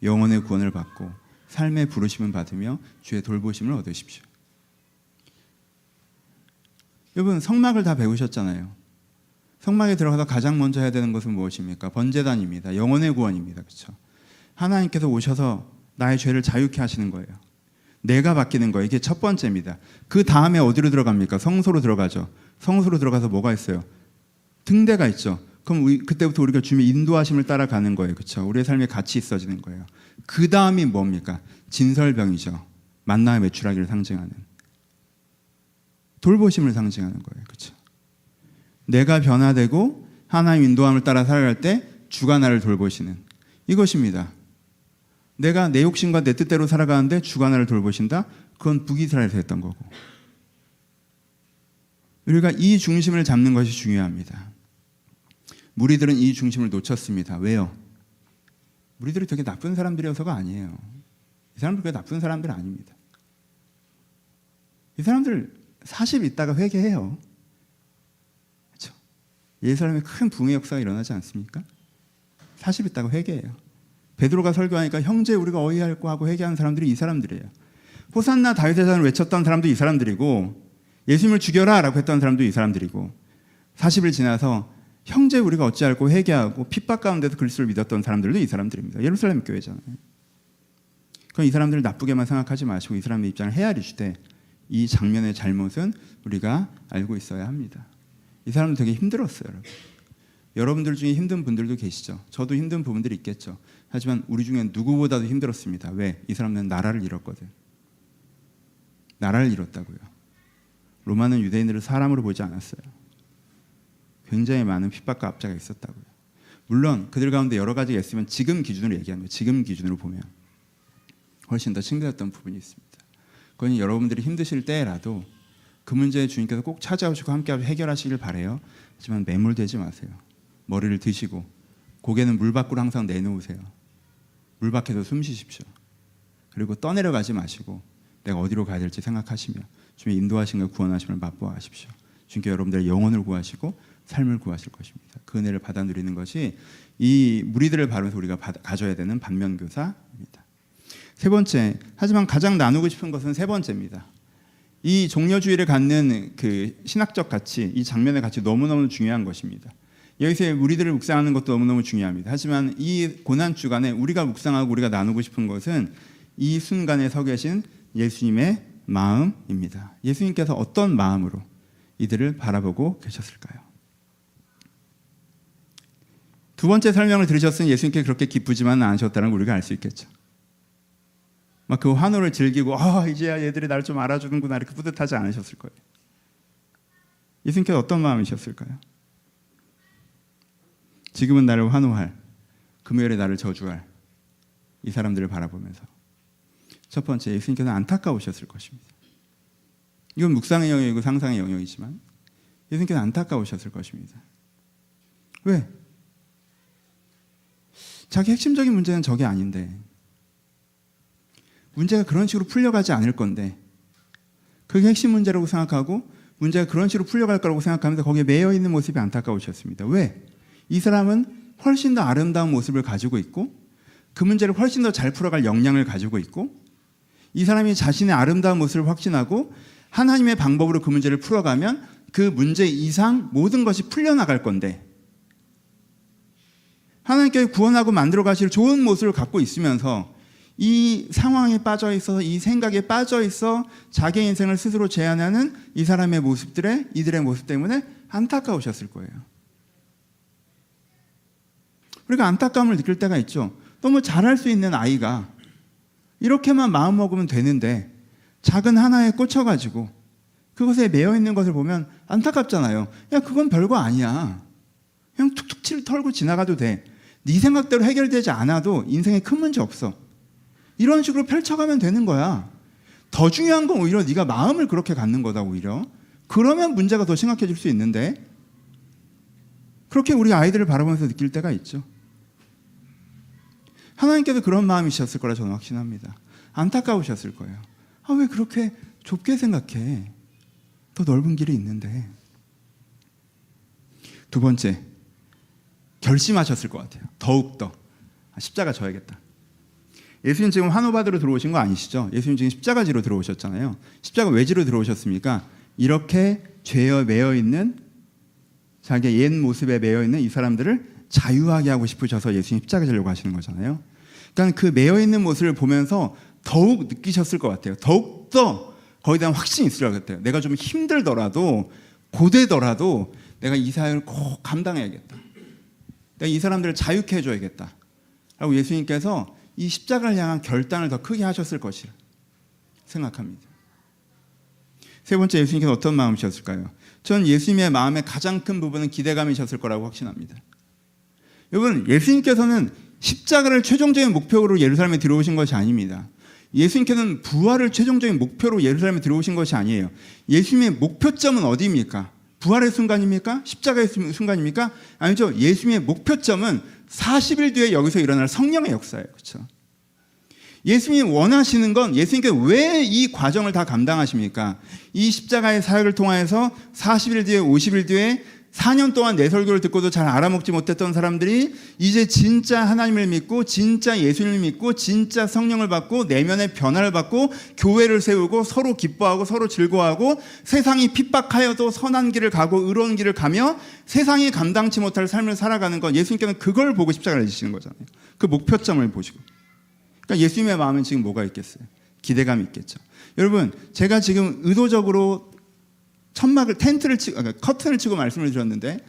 영혼의 구원을 받고 삶의 부르심을 받으며 주의 돌보심을 얻으십시오. 여러분 성막을 다 배우셨잖아요. 성막에 들어가서 가장 먼저 해야 되는 것은 무엇입니까? 번제단입니다. 영혼의 구원입니다. 그렇죠? 하나님께서 오셔서 나의 죄를 자유케 하시는 거예요. 내가 바뀌는 거예요. 이게 첫 번째입니다. 그 다음에 어디로 들어갑니까? 성소로 들어가죠. 성소로 들어가서 뭐가 있어요? 등대가 있죠. 그럼 우리, 그때부터 우리가 주님의 인도하심을 따라가는 거예요. 그렇죠? 우리의 삶에 가치 있어지는 거예요. 그 다음이 뭡니까? 진설병이죠. 만나의 매출하기를 상징하는 돌보심을 상징하는 거예요. 그렇죠? 내가 변화되고 하나님 인도함을 따라 살아갈 때 주가 나를 돌보시는 이것입니다. 내가 내 욕심과 내 뜻대로 살아가는데 주가 나를 돌보신다? 그건 북이스라엘에서 했던 거고. 우리가 이 중심을 잡는 것이 중요합니다. 무리들은 이 중심을 놓쳤습니다. 왜요? 무리들이 되게 나쁜 사람들이어서가 아니에요. 이 사람들 그게 나쁜 사람들 아닙니다. 이 사람들 40 있다가 회개해요. 그렇죠? 예루살렘에 큰 붕의 역사가 일어나지 않습니까? 40 있다가 회개해요. 베드로가 설교하니까 형제 우리가 어이할 거 하고 회개하는 사람들이 이 사람들이에요. 호산나 다윗의 자를 외쳤던 사람도 이 사람들이고 예수님을 죽여라라고 했던 사람도 이 사람들이고 40일 지나서 형제 우리가 어찌할고 회개하고 핍박 가운데서 그리스도를 믿었던 사람들도 이 사람들입니다. 예루살렘 교회잖아요. 그럼 이 사람들을 나쁘게만 생각하지 마시고 이 사람의 입장을 헤아리 주되 이 장면의 잘못은 우리가 알고 있어야 합니다. 이 사람은 되게 힘들었어요, 여러분. 여러분들 중에 힘든 분들도 계시죠. 저도 힘든 부분들이 있겠죠. 하지만 우리 중에 누구보다도 힘들었습니다. 왜? 이 사람은 나라를 잃었거든. 나라를 잃었다고요. 로마는 유대인들을 사람으로 보지 않았어요. 굉장히 많은 핍박과 압제가 있었다고요. 물론 그들 가운데 여러 가지가 있으면 지금 기준으로 얘기하는 거예요. 지금 기준으로 보면 훨씬 더 친근했던 부분이 있습니다. 그건 여러분들이 힘드실 때라도 그 문제에 주님께서 꼭 찾아오시고 함께 해결하시길 바래요. 하지만 매몰되지 마세요. 머리를 드시고 고개는 물 밖으로 항상 내놓으세요. 물 밖에서 숨 쉬십시오. 그리고 떠내려 가지 마시고 내가 어디로 가야 될지 생각하시며 주님의 인도하심과 구원하심을 맛보아하십시오. 주님께 여러분들의 영혼을 구하시고 삶을 구하실 것입니다. 그 은혜를 받아 누리는 것이 이 무리들을 바르면서 우리가 받아, 가져야 되는 반면교사입니다. 세 번째, 하지만 가장 나누고 싶은 것은 세 번째입니다. 이 종려주의를 갖는 그 신학적 가치, 이 장면의 가치 너무너무 중요한 것입니다. 여기서 우리들을 묵상하는 것도 너무너무 중요합니다. 하지만 이 고난 주간에 우리가 묵상하고 우리가 나누고 싶은 것은 이 순간에 서 계신 예수님의 마음입니다. 예수님께서 어떤 마음으로 이들을 바라보고 계셨을까요? 두 번째 설명을 들으셨으니 예수님께 그렇게 기쁘지만 않으셨다는 걸 우리가 알 수 있겠죠. 막 그 환호를 즐기고 아 이제야 얘들이 나를 좀 알아주는구나 이렇게 뿌듯하지 않으셨을 거예요. 예수님께 어떤 마음이셨을까요? 지금은 나를 환호할 금요일에 나를 저주할 이 사람들을 바라보면서 첫 번째 예수님께서 안타까우셨을 것입니다. 이건 묵상의 영역이고 상상의 영역이지만 예수님께서 안타까우셨을 것입니다. 왜? 자기 핵심적인 문제는 저게 아닌데 문제가 그런 식으로 풀려가지 않을 건데 그게 핵심 문제라고 생각하고 문제가 그런 식으로 풀려갈 거라고 생각하면서 거기에 매여 있는 모습이 안타까우셨습니다. 왜? 이 사람은 훨씬 더 아름다운 모습을 가지고 있고 그 문제를 훨씬 더 잘 풀어갈 역량을 가지고 있고 이 사람이 자신의 아름다운 모습을 확신하고 하나님의 방법으로 그 문제를 풀어가면 그 문제 이상 모든 것이 풀려나갈 건데 하나님께 구원하고 만들어 가실 좋은 모습을 갖고 있으면서 이 상황에 빠져 있어서 이 생각에 빠져 있어 자기 인생을 스스로 제한하는 이 사람의 모습들의 이들의 모습 때문에 안타까우셨을 거예요. 우리가 안타까움을 느낄 때가 있죠. 너무 잘할 수 있는 아이가 이렇게만 마음 먹으면 되는데 작은 하나에 꽂혀가지고 그것에 매여 있는 것을 보면 안타깝잖아요. 야, 그건 별거 아니야. 그냥 툭툭 칠 털고 지나가도 돼. 네 생각대로 해결되지 않아도 인생에 큰 문제 없어. 이런 식으로 펼쳐가면 되는 거야. 더 중요한 건 오히려 네가 마음을 그렇게 갖는 거다 오히려. 그러면 문제가 더 심각해질 수 있는데 그렇게 우리 아이들을 바라보면서 느낄 때가 있죠. 하나님께서 그런 마음이셨을 거라 저는 확신합니다. 안타까우셨을 거예요. 아, 왜 그렇게 좁게 생각해? 더 넓은 길이 있는데. 두 번째, 결심하셨을 것 같아요. 더욱더. 아, 십자가 져야겠다. 예수님 지금 환호받으러 들어오신 거 아니시죠? 예수님 지금 십자가 지로 들어오셨잖아요. 십자가 왜 지로 들어오셨습니까? 이렇게 죄에 매여 있는 자기의 옛 모습에 매여 있는 이 사람들을 자유하게 하고 싶으셔서 예수님 십자가 지려고 하시는 거잖아요. 그러니까 그 매여 있는 모습을 보면서 더욱 느끼셨을 것 같아요. 더욱 더 거기에 대한 확신이 있으려 같아요. 내가 좀 힘들더라도 고되더라도 내가 이 사역을 꼭 감당해야겠다. 내가 이 사람들을 자유케 해줘야겠다. 라고 예수님께서 이 십자가를 향한 결단을 더 크게 하셨을 것이라 생각합니다. 세 번째 예수님께서 어떤 마음이셨을까요? 전 예수님의 마음의 가장 큰 부분은 기대감이셨을 거라고 확신합니다. 여러분, 예수님께서는 십자가를 최종적인 목표로 예루살렘에 들어오신 것이 아닙니다. 예수님께서는 부활을 최종적인 목표로 예루살렘에 들어오신 것이 아니에요. 예수님의 목표점은 어디입니까? 부활의 순간입니까? 십자가의 순간입니까? 아니죠. 예수님의 목표점은 40일 뒤에 여기서 일어날 성령의 역사예요. 그렇죠? 예수님이 원하시는 건 예수님께 왜이 과정을 다 감당하십니까? 이 십자가의 사역을 통하여서 40일 뒤에 50일 뒤에 4년 동안 내 설교를 듣고도 잘 알아먹지 못했던 사람들이 이제 진짜 하나님을 믿고 진짜 예수님을 믿고 진짜 성령을 받고 내면의 변화를 받고 교회를 세우고 서로 기뻐하고 서로 즐거워하고 세상이 핍박하여도 선한 길을 가고 의로운 길을 가며 세상이 감당치 못할 삶을 살아가는 건 예수님께는 그걸 보고 십자가를 지시는 거잖아요. 그 목표점을 보시고. 그러니까 예수님의 마음은 지금 뭐가 있겠어요? 기대감이 있겠죠. 여러분, 제가 지금 의도적으로 천막을 텐트를 치고 그러니까 커튼을 치고 말씀을 드렸는데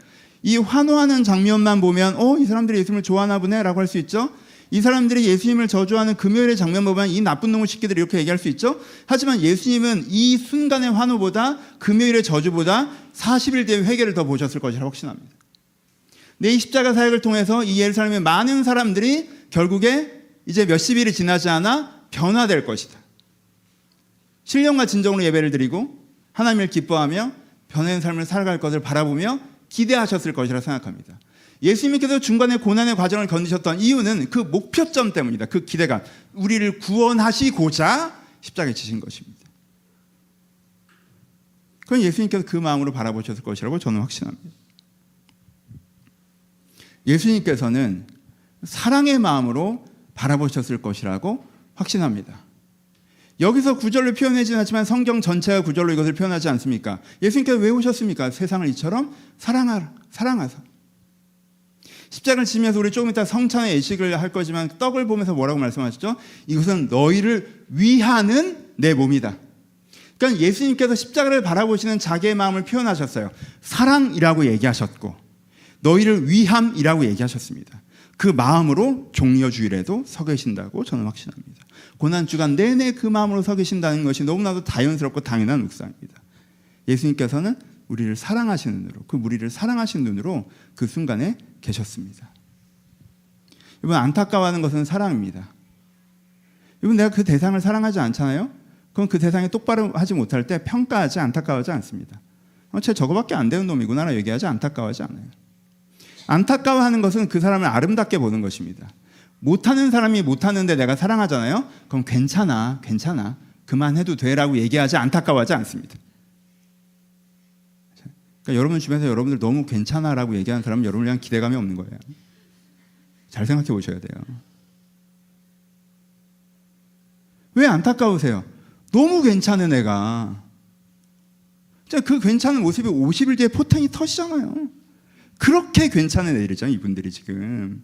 이 환호하는 장면만 보면 어 이 사람들이 예수님을 좋아하나 보네라고 할 수 있죠. 이 사람들이 예수님을 저주하는 금요일의 장면 보면 이 나쁜 놈의 새끼들 이렇게 얘기할 수 있죠. 하지만 예수님은 이 순간의 환호보다 금요일의 저주보다 40일 뒤에 회개를 더 보셨을 것이라 확신합니다. 내 십자가 사역을 통해서 이 예루살렘의 많은 사람들이 결국에 이제 몇십 일이 지나지 않아 변화될 것이다. 신령과 진정으로 예배를 드리고 하나님을 기뻐하며 변화된 삶을 살아갈 것을 바라보며 기대하셨을 것이라 생각합니다. 예수님께서 중간에 고난의 과정을 견디셨던 이유는 그 목표점 때문이다. 그 기대감. 우리를 구원하시고자 십자가에 지신 것입니다. 그건 예수님께서 그 마음으로 바라보셨을 것이라고 저는 확신합니다. 예수님께서는 사랑의 마음으로 바라보셨을 것이라고 확신합니다. 여기서 구절로 표현하지는 않지만 성경 전체가 구절로 이것을 표현하지 않습니까? 예수님께서 왜 오셨습니까? 세상을 이처럼 사랑하라, 사랑하사. 십자가를 지면서 우리 조금 이따 성찬의 예식을 할 거지만 떡을 보면서 뭐라고 말씀하셨죠? 이것은 너희를 위하는 내 몸이다. 그러니까 예수님께서 십자가를 바라보시는 자기의 마음을 표현하셨어요. 사랑이라고 얘기하셨고 너희를 위함이라고 얘기하셨습니다. 그 마음으로 종려 주일에도 서 계신다고 저는 확신합니다. 고난 주간 내내 그 마음으로 서 계신다는 것이 너무나도 자연스럽고 당연한 묵상입니다. 예수님께서는 우리를 사랑하시는 눈으로 그 우리를 사랑하시는 눈으로 그 순간에 계셨습니다. 이번 안타까워하는 것은 사랑입니다. 이번 내가 그 대상을 사랑하지 않잖아요. 그럼 그 대상이 똑바로 하지 못할 때 평가하지 안타까워하지 않습니다. 어, 쟤 저거밖에 안 되는 놈이구나 얘기하지 안타까워하지 않아요. 안타까워하는 것은 그 사람을 아름답게 보는 것입니다. 못하는 사람이 못하는데 내가 사랑하잖아요. 그럼 괜찮아, 괜찮아, 그만해도 돼 라고 얘기하지 안타까워하지 않습니다. 그러니까 여러분 주변에서 여러분들 너무 괜찮아 라고 얘기하는 사람은 여러분을 향한 기대감이 없는 거예요. 잘 생각해 보셔야 돼요. 왜 안타까우세요? 너무 괜찮은 애가. 그 괜찮은 모습이 50일 뒤에 포텐이 터지잖아요. 그렇게 괜찮은 애들이죠, 이분들이 지금.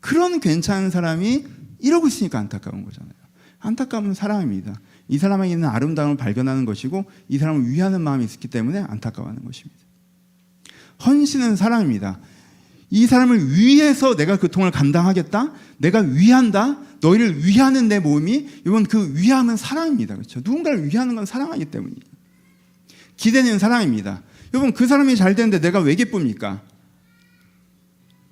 그런 괜찮은 사람이 이러고 있으니까 안타까운 거잖아요. 안타까움은 사랑입니다. 이 사람에게 있는 아름다움을 발견하는 것이고 이 사람을 위하는 마음이 있기 때문에 안타까워하는 것입니다. 헌신은 사랑입니다. 이 사람을 위해서 내가 그 통을 감당하겠다. 내가 위한다. 너희를 위하는 내 몸이 이건 그 위함은 사랑입니다. 그렇죠? 누군가를 위하는 건 사랑하기 때문이에요. 기대는 사랑입니다. 여러분 그 사람이 잘 되는데 내가 왜 기쁩니까?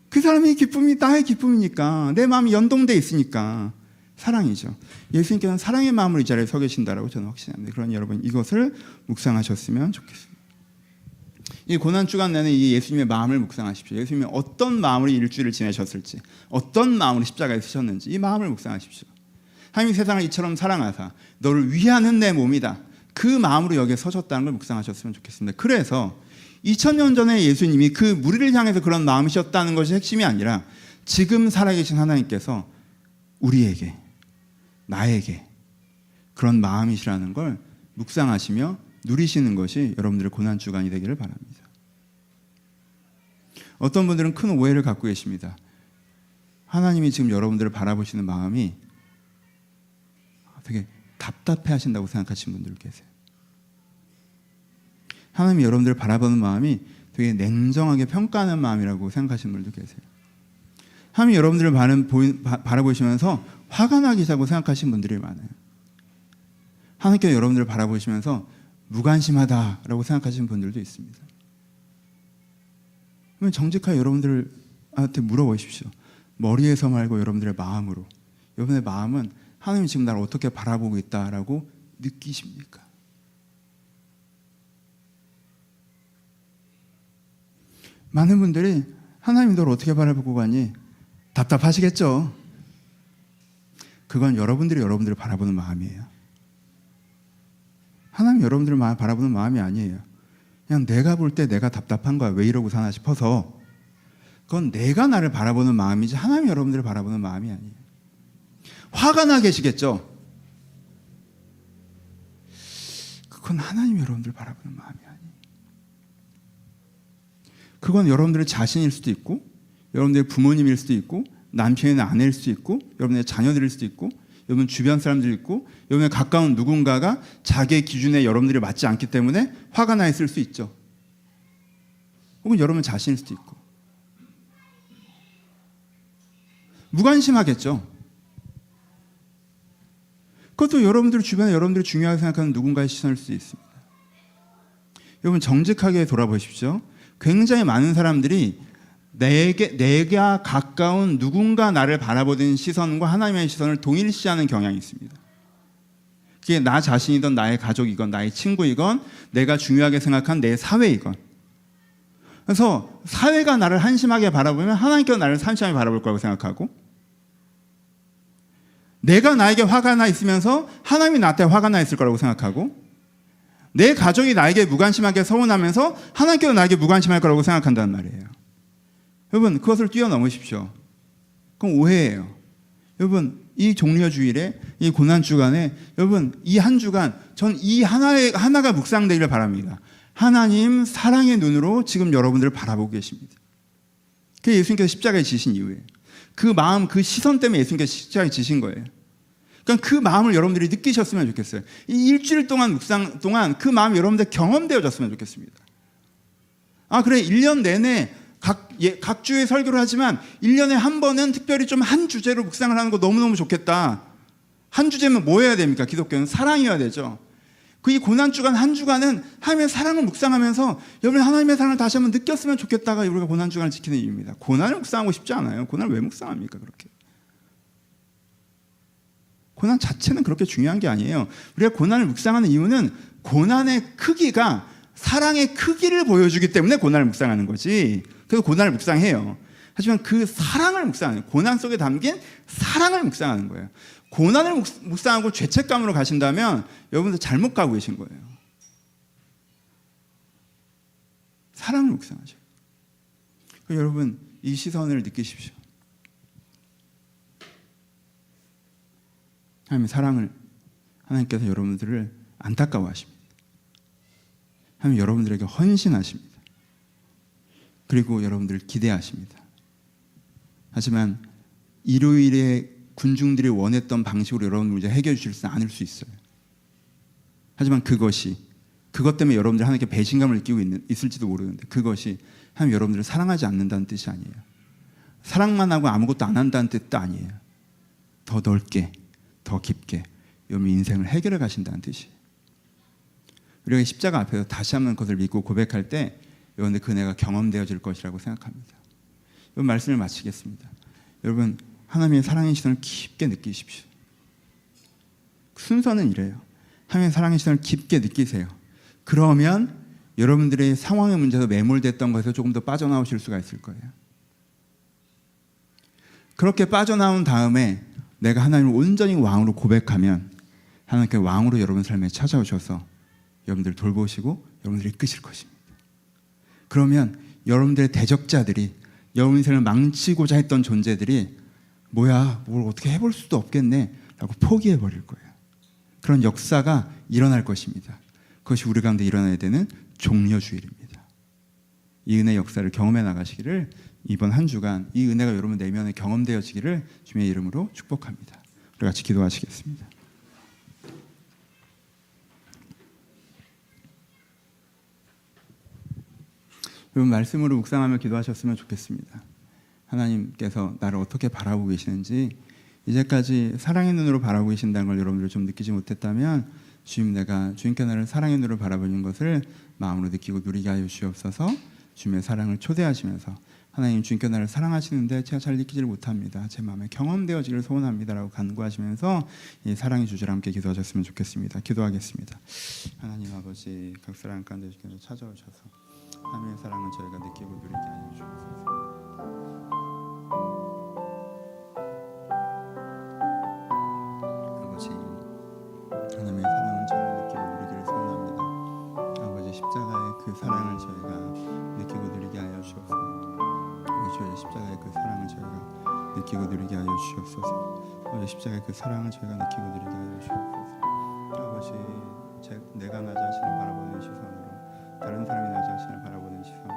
그 사람의 기쁨이 나의 기쁨이니까 내 마음이 연동돼 있으니까 사랑이죠. 예수님께서는 사랑의 마음으로 이 자리에 서 계신다라고 저는 확신합니다. 그러니 여러분 이것을 묵상하셨으면 좋겠습니다. 이 고난 주간 내내 이 예수님의 마음을 묵상하십시오. 예수님이 어떤 마음으로 일주일을 지내셨을지, 어떤 마음으로 십자가에 서셨는지 이 마음을 묵상하십시오. 하나님이 세상을 이처럼 사랑하사 너를 위하는 내 몸이다. 그 마음으로 여기에 서셨다는 걸 묵상하셨으면 좋겠습니다. 그래서 2000년 전에 예수님이 그 무리를 향해서 그런 마음이셨다는 것이 핵심이 아니라 지금 살아계신 하나님께서 우리에게 나에게 그런 마음이시라는 걸 묵상하시며 누리시는 것이 여러분들의 고난 주간이 되기를 바랍니다. 어떤 분들은 큰 오해를 갖고 계십니다. 하나님이 지금 여러분들을 바라보시는 마음이 되게 답답해 하신다고 생각하시는 분들 계세요. 하나님이 여러분들을 바라보는 마음이 되게 냉정하게 평가하는 마음이라고 생각하시는 분들도 계세요. 하나님이 여러분들을 바라보시면서 화가 나기 자고 생각하시는 분들이 많아요. 하나님께서 여러분들을 바라보시면서 무관심하다라고 생각하시는 분들도 있습니다. 그러면 정직하게 여러분들한테 물어보십시오. 머리에서 말고 여러분들의 마음으로. 여러분의 마음은 하나님이 지금 나를 어떻게 바라보고 있다라고 느끼십니까? 많은 분들이 하나님 너를 어떻게 바라보고 가니 답답하시겠죠. 그건 여러분들이 여러분들을 바라보는 마음이에요. 하나님 여러분들을 바라보는 마음이 아니에요. 그냥 내가 볼 때 내가 답답한 거야. 왜 이러고 사나 싶어서 그건 내가 나를 바라보는 마음이지 하나님 여러분들을 바라보는 마음이 아니에요. 화가 나 계시겠죠? 그건 하나님 여러분들 바라보는 마음이 아니에요. 그건 여러분들의 자신일 수도 있고 여러분들의 부모님일 수도 있고 남편이나 아내일 수도 있고 여러분의 자녀들일 수도 있고 여러분 주변 사람들 있고 여러분의 가까운 누군가가 자기의 기준에 여러분들이 맞지 않기 때문에 화가 나 있을 수 있죠. 혹은 여러분 자신일 수도 있고 무관심하겠죠. 그것도 여러분들 주변에 여러분들이 중요하게 생각하는 누군가의 시선일 수 있습니다. 여러분 정직하게 돌아보십시오. 굉장히 많은 사람들이 내게 내가 가까운 누군가 나를 바라보는 시선과 하나님의 시선을 동일시하는 경향이 있습니다. 그게 나 자신이든 나의 가족이건 나의 친구이건 내가 중요하게 생각한 내 사회이건. 그래서 사회가 나를 한심하게 바라보면 하나님께서 나를 한심하게 바라볼 거라고 생각하고 내가 나에게 화가 나 있으면서 하나님이 나한테 화가 나 있을 거라고 생각하고 내 가족이 나에게 무관심하게 서운하면서 하나님께서 나에게 무관심할 거라고 생각한다는 말이에요. 여러분 그것을 뛰어넘으십시오. 그럼 오해예요. 여러분 이 종려 주일에 이 고난 주간에 여러분 이 한 주간 전 이 하나의 하나가 묵상되기를 바랍니다. 하나님 사랑의 눈으로 지금 여러분들을 바라보고 계십니다. 그게 예수님께서 십자가에 지신 이유예요. 그 마음 그 시선 때문에 예수님께서 십자가에 지신 거예요. 그러니까 그 마음을 여러분들이 느끼셨으면 좋겠어요. 이 일주일 동안 묵상 동안 그 마음이 여러분들 경험되어졌으면 좋겠습니다. 아 그래 1년 내내 각, 예, 각 주에 설교를 하지만 1년에 한 번은 특별히 좀 한 주제로 묵상을 하는 거 너무너무 좋겠다. 한 주제면 뭐 해야 됩니까? 기독교는 사랑이어야 되죠. 그 이 고난 주간 한 주간은 하나님의 사랑을 묵상하면서 여러분 하나님의 사랑을 다시 한번 느꼈으면 좋겠다가 우리가 고난 주간을 지키는 이유입니다. 고난을 묵상하고 싶지 않아요. 고난을 왜 묵상합니까? 그렇게. 고난 자체는 그렇게 중요한 게 아니에요. 우리가 고난을 묵상하는 이유는 고난의 크기가 사랑의 크기를 보여주기 때문에 고난을 묵상하는 거지. 그래서 고난을 묵상해요. 하지만 그 사랑을 묵상하는 고난 속에 담긴 사랑을 묵상하는 거예요. 고난을 묵- 묵상하고 죄책감으로 가신다면 여러분들 잘못 가고 계신 거예요. 사랑을 묵상하죠. 그 여러분 이 시선을 느끼십시오. 하나님의 사랑을 하나님께서 여러분들을 안타까워하십니다. 하나님 여러분들에게 헌신하십니다. 그리고 여러분들을 기대하십니다. 하지만 일요일에 군중들이 원했던 방식으로 여러분들 문제 해결해 주실 수 않을 수 있어요. 하지만 그것이 그것 때문에 여러분들 하나님께 배신감을 느끼고 있는, 있을지도 모르는데 그것이 하나님 여러분들을 사랑하지 않는다는 뜻이 아니에요. 사랑만 하고 아무것도 안 한다는 뜻도 아니에요. 더 넓게, 더 깊게 여러분 인생을 해결해 가신다는 뜻이에요. 우리가 십자가 앞에서 다시 한번 그것을 믿고 고백할 때 여러분들 그 은혜가 경험되어질 것이라고 생각합니다. 이 말씀을 마치겠습니다. 여러분 하나님의 사랑의 시선을 깊게 느끼십시오. 순서는 이래요. 하나님의 사랑의 시선을 깊게 느끼세요. 그러면 여러분들의 상황의 문제에서 매몰됐던 것에서 조금 더 빠져나오실 수가 있을 거예요. 그렇게 빠져나온 다음에 내가 하나님을 온전히 왕으로 고백하면 하나님께 왕으로 여러분 삶에 찾아오셔서 여러분들 돌보시고 여러분들 이 끄실 것입니다. 그러면 여러분들의 대적자들이 여러분 인생을 망치고자 했던 존재들이 뭐야 뭘 어떻게 해볼 수도 없겠네 라고 포기해 버릴 거예요. 그런 역사가 일어날 것입니다. 그것이 우리 가운데 일어나야 되는 종려주일입니다. 이 은혜 역사를 경험해 나가시기를 이번 한 주간 이 은혜가 여러분 내면에 경험되어지기를 주님의 이름으로 축복합니다. 우리 같이 기도하시겠습니다. 여러분 말씀으로 묵상하며 기도하셨으면 좋겠습니다. 하나님께서 나를 어떻게 바라보고 계시는지 이제까지 사랑의 눈으로 바라보고 계신다는 걸 여러분들 좀 느끼지 못했다면 주님 내가 주님께 나를 사랑의 눈으로 바라보는 것을 마음으로 느끼고 누리게 하여 주시옵소서 주님의 사랑을 초대하시면서 하나님 주님께 나를 사랑하시는데 제가 잘 느끼지를 못합니다. 제 마음에 경험되어지기를 소원합니다라고 간구하시면서 이 사랑의 주제를 함께 기도하셨으면 좋겠습니다. 기도하겠습니다. 하나님 아버지 각 사람 가운데 주께서 찾아오셔서 하나님의 사랑을 저희가 느끼고 누리게 하여 주옵소서. 사랑을 저희가 주의 십자가의 그 사랑을 저희가 느끼고 누리게 하여 주옵소서. 아버지 십자가의 그 사랑을 저희가 느끼고 누리게 하여 주옵소서. 아버지 제, 내가 나 자신을 바라보는 시선으로 다른 사람이 나 자신을 바라보는 시선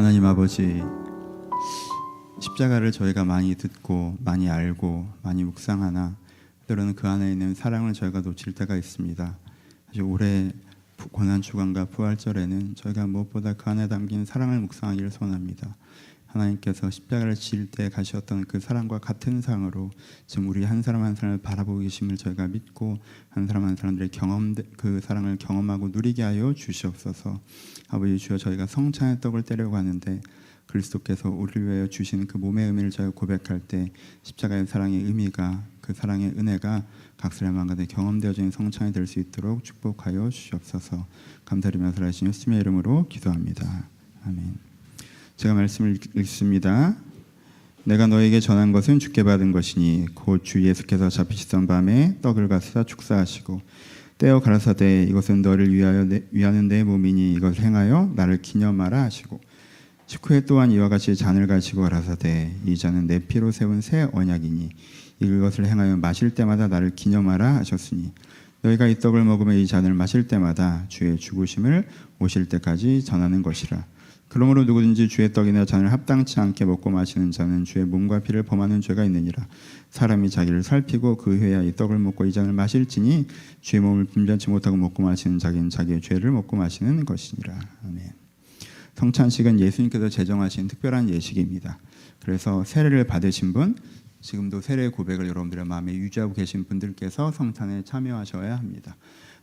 하나님 아버지 십자가를 저희가 많이 듣고 많이 알고 많이 묵상하나 때로는 그 안에 있는 사랑을 저희가 놓칠 때가 있습니다. 아주 올해 부- 고난 주간과 부활절에는 저희가 무엇보다 그 안에 담긴 사랑을 묵상하기를 소원합니다. 하나님께서 십자가를 지을 때 가셨던 그 사랑과 같은 사랑으로 지금 우리 한 사람 한 사람을 바라보고 계심을 저희가 믿고 한 사람 한 사람들의 경험 그 사랑을 경험하고 누리게 하여 주시옵소서. 아버지 주여 저희가 성찬의 떡을 떼려고 하는데 그리스도께서 우리를 위하여 주신 그 몸의 의미를 저희가 고백할 때 십자가의 사랑의 의미가 그 사랑의 은혜가 각 사람 가운데 경험되어지는 성찬이 될 수 있도록 축복하여 주시옵소서. 감사드리면서 하신 예수님의 이름으로 기도합니다. 아멘. 제가 말씀을 읽- 읽습니다. 내가 너에게 전한 것은 주께 받은 것이니 곧 주 예수께서 잡히시던 밤에 떡을 가스다 축사하시고 떼어 가라사대 이것은 너를 위하여 내, 위하는 내 몸이니 이것을 행하여 나를 기념하라 하시고 식후에 또한 이와 같이 잔을 가지고 가라사대 이 잔은 내 피로 세운 새 언약이니 이것을 행하여 마실 때마다 나를 기념하라 하셨으니 너희가 이 떡을 먹으며 이 잔을 마실 때마다 주의 죽으심을 오실 때까지 전하는 것이라 그러므로 누구든지 주의 떡이나 잔을 합당치 않게 먹고 마시는 자는 주의 몸과 피를 범하는 죄가 있느니라 사람이 자기를 살피고 그 후에야 이 떡을 먹고 이 잔을 마실지니 주의 몸을 분별치 못하고 먹고 마시는 자기는 자기의 죄를 먹고 마시는 것이니라 아멘. 성찬식은 예수님께서 제정하신 특별한 예식입니다. 그래서 세례를 받으신 분, 지금도 세례 고백을 여러분들의 마음에 유지하고 계신 분들께서 성찬에 참여하셔야 합니다.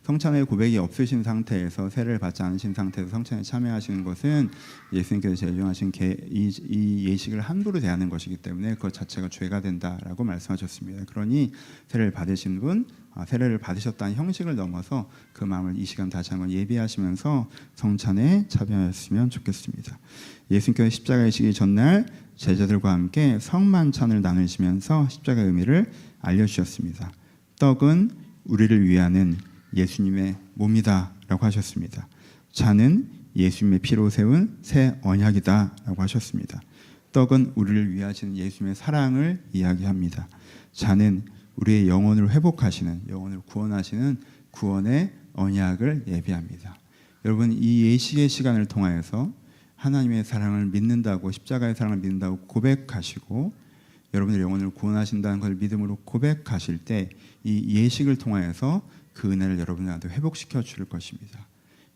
성찬의 고백이 없으신 상태에서 세례를 받지 않으신 상태에서 성찬에 참여하시는 것은 예수님께서 제정하신 개- 이, 이 예식을 함부로 대하는 것이기 때문에 그것 자체가 죄가 된다라고 말씀하셨습니다. 그러니 세례를 받으신 분, 아, 세례를 받으셨다는 형식을 넘어서 그 마음을 이 시간 다시 한번 예비하시면서 성찬에 참여하셨으면 좋겠습니다. 예수님께서 십자가에 시기 전날 제자들과 함께 성만찬을 나누시면서 십자가의 의미를 알려주셨습니다. 떡은 우리를 위하는 예수님의 몸이다라고 하셨습니다. 잔은 예수님의 피로 세운 새 언약이다라고 하셨습니다. 떡은 우리를 위하시는 예수님의 사랑을 이야기합니다. 잔은 우리의 영혼을 회복하시는 영혼을 구원하시는 구원의 언약을 예비합니다. 여러분 이 예식의 시간을 통하여서 하나님의 사랑을 믿는다고 십자가의 사랑을 믿는다고 고백하시고 여러분의 영혼을 구원하신다는 걸 믿음으로 고백하실 때 이 예식을 통하여서 그 은혜를 여러분들한테 회복시켜 줄 것입니다.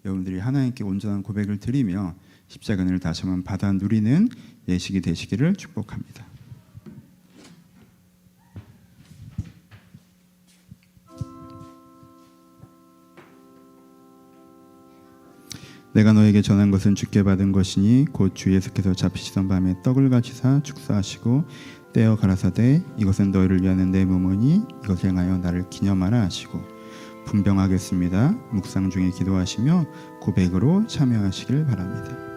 여러분들이 하나님께 온전한 고백을 드리며 십자가 은혜를 다시 한번 받아 누리는 예식이 되시기를 축복합니다. 내가 너에게 전한 것은 주께 받은 것이니 곧 주 예수께서 잡히시던 밤에 떡을 가지사 축사하시고 떼어 가라사대 이것은 너희를 위하는 내 몸이니 이것을 행하여 나를 기념하라 하시고 분병하겠습니다. 묵상 중에 기도하시며 고백으로 참여하시길 바랍니다.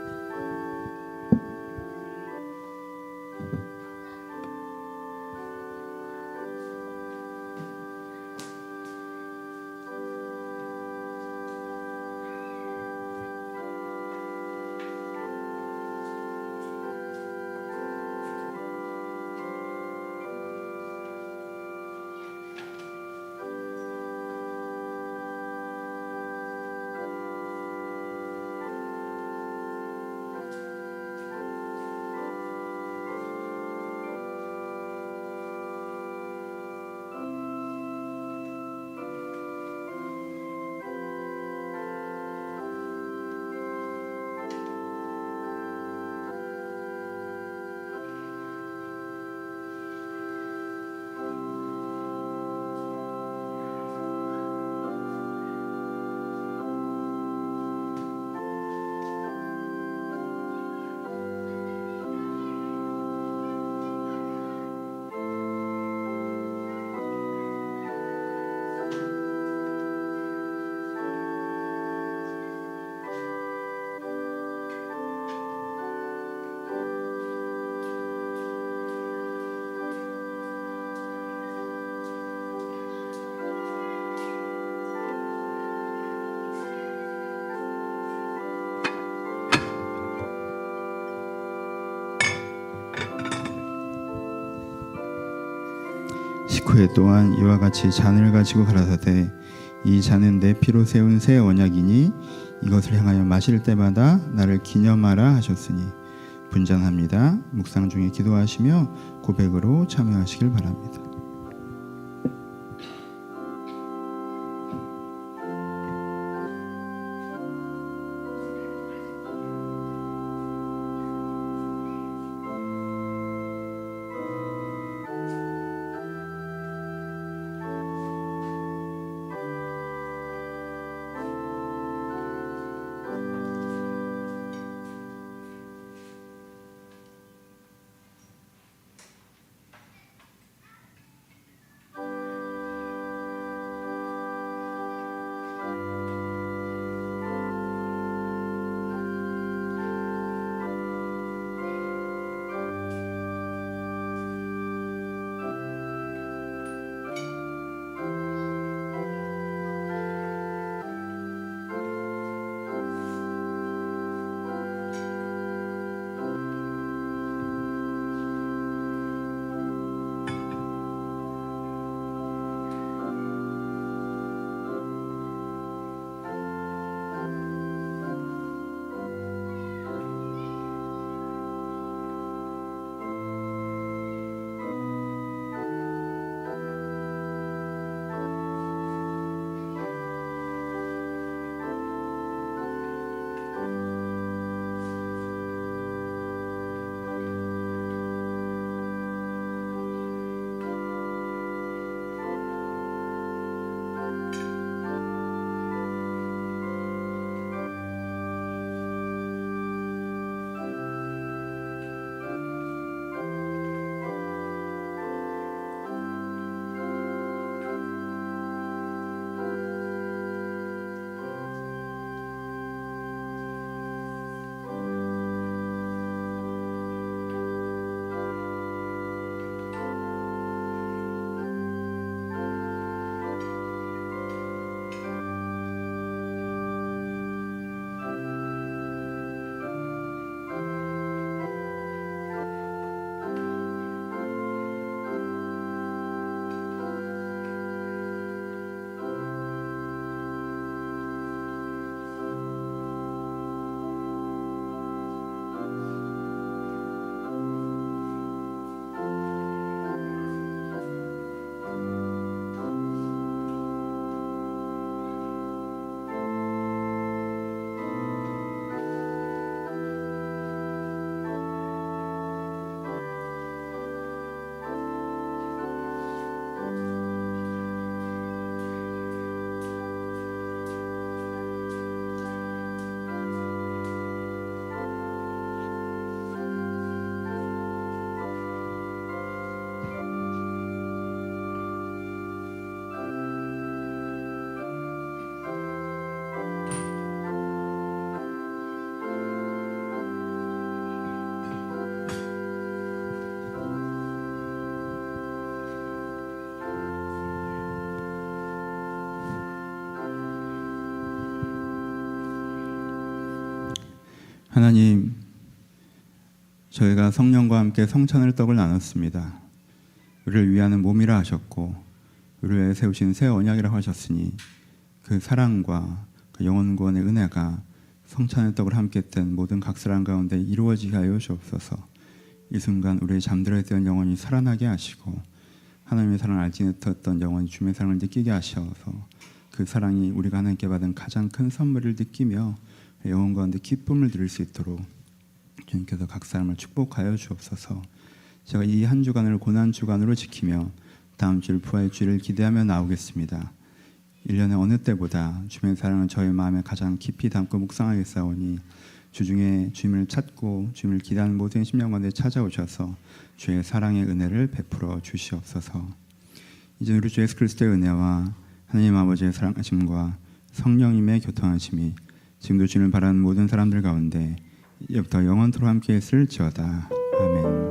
식후에 또한 이와 같이 잔을 가지고 가라사대 이 잔은 내 피로 세운 새 언약이니 이것을 향하여 마실 때마다 나를 기념하라 하셨으니 분장합니다. 묵상 중에 기도하시며 고백으로 참여하시길 바랍니다. 하나님, 저희가 성령과 함께 성찬을 떡을 나눴습니다. 우리를 위하는 몸이라 하셨고, 우리를 세우신 새 언약이라고 하셨으니 그 사랑과 그 영원 구원의 은혜가 성찬의 떡을 함께 뜬 모든 각설한 가운데 이루어지게 하여 주옵소서. 이 순간 우리의 잠들어 있던 영혼이 살아나게 하시고 하나님의 사랑을 알지 못했던 영혼이 주님의 사랑을 느끼게 하셔서 그 사랑이 우리가 하나님께 받은 가장 큰 선물을 느끼며 영혼 가운데 기쁨을 드릴 수 있도록 주님께서 각 사람을 축복하여 주옵소서. 제가 이 한 주간을 고난 주간으로 지키며 다음 주일 부활 주일을 기대하며 나오겠습니다. 1년의 어느 때보다 주님의 사랑을 저의 마음에 가장 깊이 담고 묵상하겠사오니 주중에 주님을 찾고 주님을 기다하는 모든 심령 가운데 찾아오셔서 주의 사랑의 은혜를 베풀어 주시옵소서. 이제 우리 주 예수 그리스도의 은혜와 하나님 아버지의 사랑하심과 성령님의 교통하심이 지금도 주님을 바라는 모든 사람들 가운데 이제부터 영원토록 함께 있을지어다. 아멘.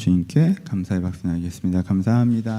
주님께 감사의 박수 나누겠습니다. 감사합니다.